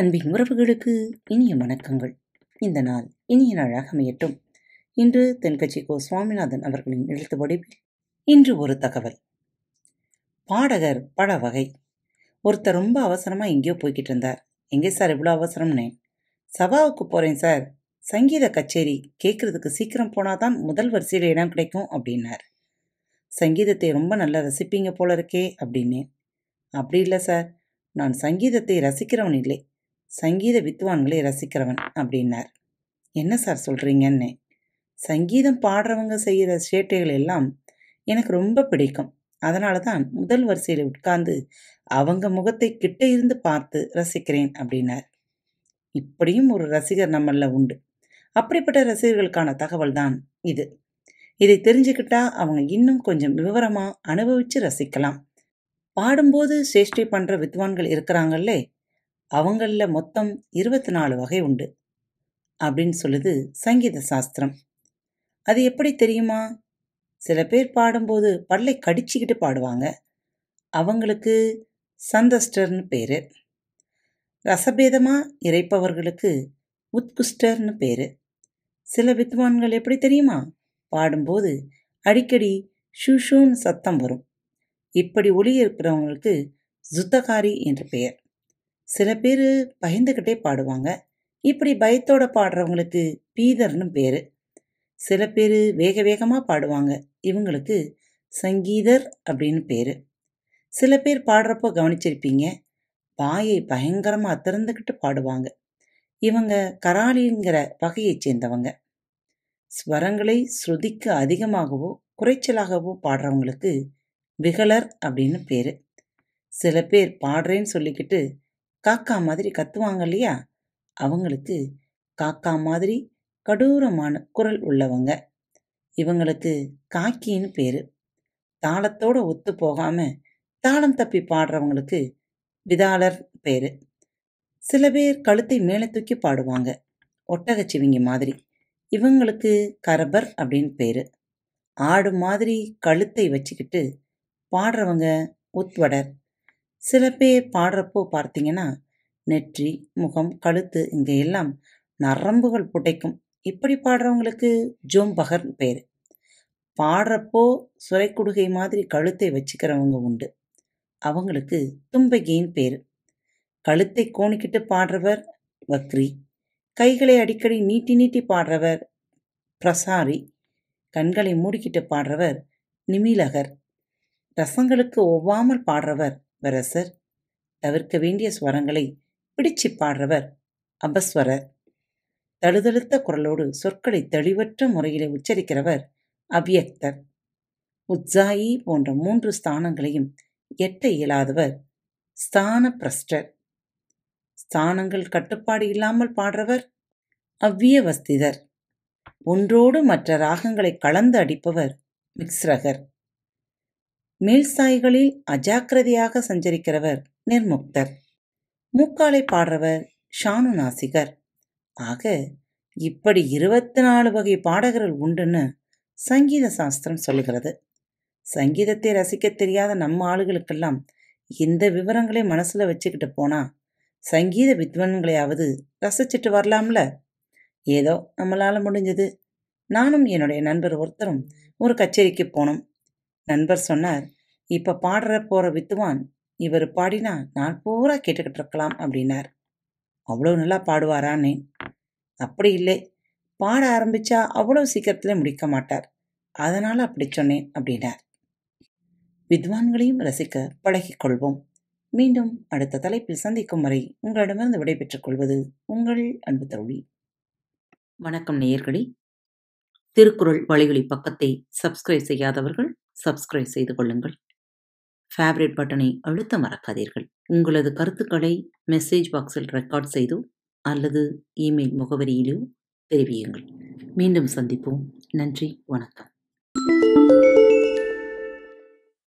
அன்பின் உறவுகளுக்கு இனிய வணக்கங்கள். இந்த நாள் இனிய நாளாக அமையட்டும். இன்று தென்கட்சி கோ. சுவாமிநாதன் அவர்களின் எழுத்து வடிவில் இன்று ஒரு தகவல். பாடகர் பல வகை. ஒருத்தர் ரொம்ப அவசரமாக எங்கேயோ போய்கிட்டு இருந்தார். எங்கே சார் இவ்வளோ அவசரம்னே? சபாவுக்கு போகிறேன் சார். சங்கீத கச்சேரி கேட்குறதுக்கு சீக்கிரம் போனால் தான் முதல் வரிசையில் இடம் கிடைக்கும் அப்படின்னார். சங்கீதத்தை ரொம்ப நல்லா ரசிப்பீங்க போல இருக்கே அப்படின்னேன். அப்படி இல்லை சார். நான் சங்கீதத்தை ரசிக்கிறவன் இல்லை. சங்கீத வித்வான்களை ரசிக்கிறவன் அப்படின்னார். என்ன சார் சொல்கிறீங்கன்னு சங்கீதம் பாடுறவங்க செய்கிற சேட்டைகள் எல்லாம் எனக்கு ரொம்ப பிடிக்கும். அதனால தான் முதல் வரிசையில் உட்கார்ந்து அவங்க முகத்தை கிட்ட இருந்து பார்த்து ரசிக்கிறேன் அப்படின்னார். இப்படியும் ஒரு ரசிகர் நம்மள உண்டு. அப்படிப்பட்ட ரசிகர்களுக்கான தகவல் தான் இது. இதை தெரிஞ்சுக்கிட்டா அவங்க இன்னும் கொஞ்சம் விவரமாக அனுபவிச்சு ரசிக்கலாம். பாடும்போது சேஷ்டை பண்ணுற வித்வான்கள் இருக்கிறாங்களே அவங்களில் மொத்தம் இருபத்தி நாலு வகை உண்டு அப்படின்னு சொல்லுது சங்கீத சாஸ்திரம். அது எப்படி தெரியுமா? சில பேர் பாடும்போது பல்லை கடிச்சிக்கிட்டு பாடுவாங்க. அவங்களுக்கு சந்தஸ்டர்னு பேர். ரசபேதமாக இறைப்பவர்களுக்கு உத்குஷ்டர்னு பேர். சில வித்வான்கள் எப்படி தெரியுமா? பாடும்போது அடிக்கடி ஷூஷூன்னு சத்தம் வரும். இப்படி ஒளி இருக்கிறவங்களுக்கு ஜுத்தகாரி என்று பெயர். சில பேர் பயந்துக்கிட்டே பாடுவாங்க. இப்படி பயத்தோட பாடுறவங்களுக்கு பீதர்னு பேர். சில பேர் வேக வேகமாக பாடுவாங்க. இவங்களுக்கு சங்கீதர் அப்படின்னு பேர். சில பேர் பாடுறப்போ கவனிச்சிருப்பீங்க. வாயை பயங்கரமாக திறந்துக்கிட்டு பாடுவாங்க. இவங்க கராலிங்கிற வகையைச் சேர்ந்தவங்க. ஸ்வரங்களை ஸ்ருதிக்கு அதிகமாகவோ குறைச்சலாகவோ பாடுறவங்களுக்கு விகலர் அப்படின்னு பேர். சில பேர் பாடுறேன்னு சொல்லிக்கிட்டு காக்கா மாதிரி கத்துவாங்க இல்லையா? அவங்களுக்கு காக்கா மாதிரி கடூரமான குரல் உள்ளவங்க. இவங்களுக்கு காக்கின்னு பேர். தாளத்தோட ஒத்து போகாம தாளம் தப்பி பாடுறவங்களுக்கு விதாளர் பேர். சில பேர் கழுத்தை மேலே தூக்கி பாடுவாங்க. ஒட்டகச்சிவிங்க மாதிரி. இவங்களுக்கு கரபர் அப்படின்னு பேர். ஆடு மாதிரி கழுத்தை வச்சுக்கிட்டு பாடுறவங்க உத்வடர் சில பேர் பாடுறப்போ பார்த்தீங்கன்னா நெற்றி முகம் கழுத்து இங்கே எல்லாம் நரம்புகள் புடைக்கும். இப்படி பாடுறவங்களுக்கு ஜோம்பகர் பேர். பாடுறப்போ சுரைக்குடுகை மாதிரி கழுத்தை வச்சுக்கிறவங்க உண்டு. அவங்களுக்கு தும்பகின்னு பேர். கழுத்தை கோணிக்கிட்டு பாடுறவர் வக்ரி. கைகளை அடிக்கடி நீட்டி நீட்டி பாடுறவர் பிரசாரி. கண்களை மூடிக்கிட்டு பாடுறவர் நிமிலகர். ரசங்களுக்கு ஒவ்வாமல் பாடுறவர் வரசர் தவிர்க்க வேண்டிய ஸ்வரங்களை பிடிச்சு பாடுறவர் அபஸ்வரர். தழுதழுத்த குரலோடு சொற்களை தெளிவற்ற முறையில் உச்சரிக்கிறவர் அவ்யக்தர் உத்சாயி போன்ற மூன்று ஸ்தானங்களையும் எட்ட இயலாதவர் ஸ்தான பிரஸ்டர் ஸ்தானங்கள் கட்டுப்பாடு இல்லாமல் பாடுறவர் அவ்வியவஸ்திதர். ஒன்றோடு மற்ற ராகங்களை கலந்து அடிப்பவர் மிக்ஸ்ரகர். மேல்சாய்களில் அஜாக்கிரதையாக சஞ்சரிக்கிறவர் நிர்முக்தர். மூக்காலை பாடுறவர் ஷானு நாசிகர். ஆக இப்படி இருபத்தி நாலு வகை பாடகர்கள் உண்டுன்னு சங்கீத சாஸ்திரம் சொல்கிறது சங்கீதத்தை ரசிக்க தெரியாத நம்ம ஆளுகளுக்கெல்லாம் இந்த விவரங்களை மனசில் வச்சுக்கிட்டு போனா சங்கீத வித்வான்களையாவது ரசிச்சுட்டு வரலாம்ல? ஏதோ நம்மளால் முடிஞ்சது. நானும் என்னுடைய நண்பர் ஒருத்தரும் ஒரு கச்சேரிக்கு போனோம். நண்பர் சொன்னார் இப்போ பாடுற போகிற வித்துவான் இவர் பாடினா நான் பூரா கேட்டுக்கிட்டு இருக்கலாம் அப்படின்னார். அவ்வளோ நல்லா பாடுவாரான்னு. அப்படி இல்லை. பாட ஆரம்பிச்சா அவ்வளோ சீக்கிரத்தில் முடிக்க மாட்டார். அதனால் அப்படி சொன்னேன் அப்படின்னார். வித்வான்களையும் ரசிக்க பழகிக்கொள்வோம் மீண்டும் அடுத்த தலைப்பில் சந்திக்கும் வரை உங்களிடமிருந்து விடைபெற்றுக் கொள்வது உங்கள் அன்பு தோழி. வணக்கம் நேயர்களே. திருக்குறள் வழிகளி பக்கத்தை சப்ஸ்கிரைப் செய்யாதவர்கள் சப்ஸ்கிரைப் செய்து கொள்ளுங்கள். ஃபேவரட் பட்டனை அழுத்த மறக்காதீர்கள். உங்களது கருத்துக்களை மெசேஜ் பாக்ஸில் ரெக்கார்ட் செய்தோ அல்லது இமெயில் முகவரியிலோ தெரிவியுங்கள். மீண்டும் சந்திப்போம். நன்றி. வணக்கம்.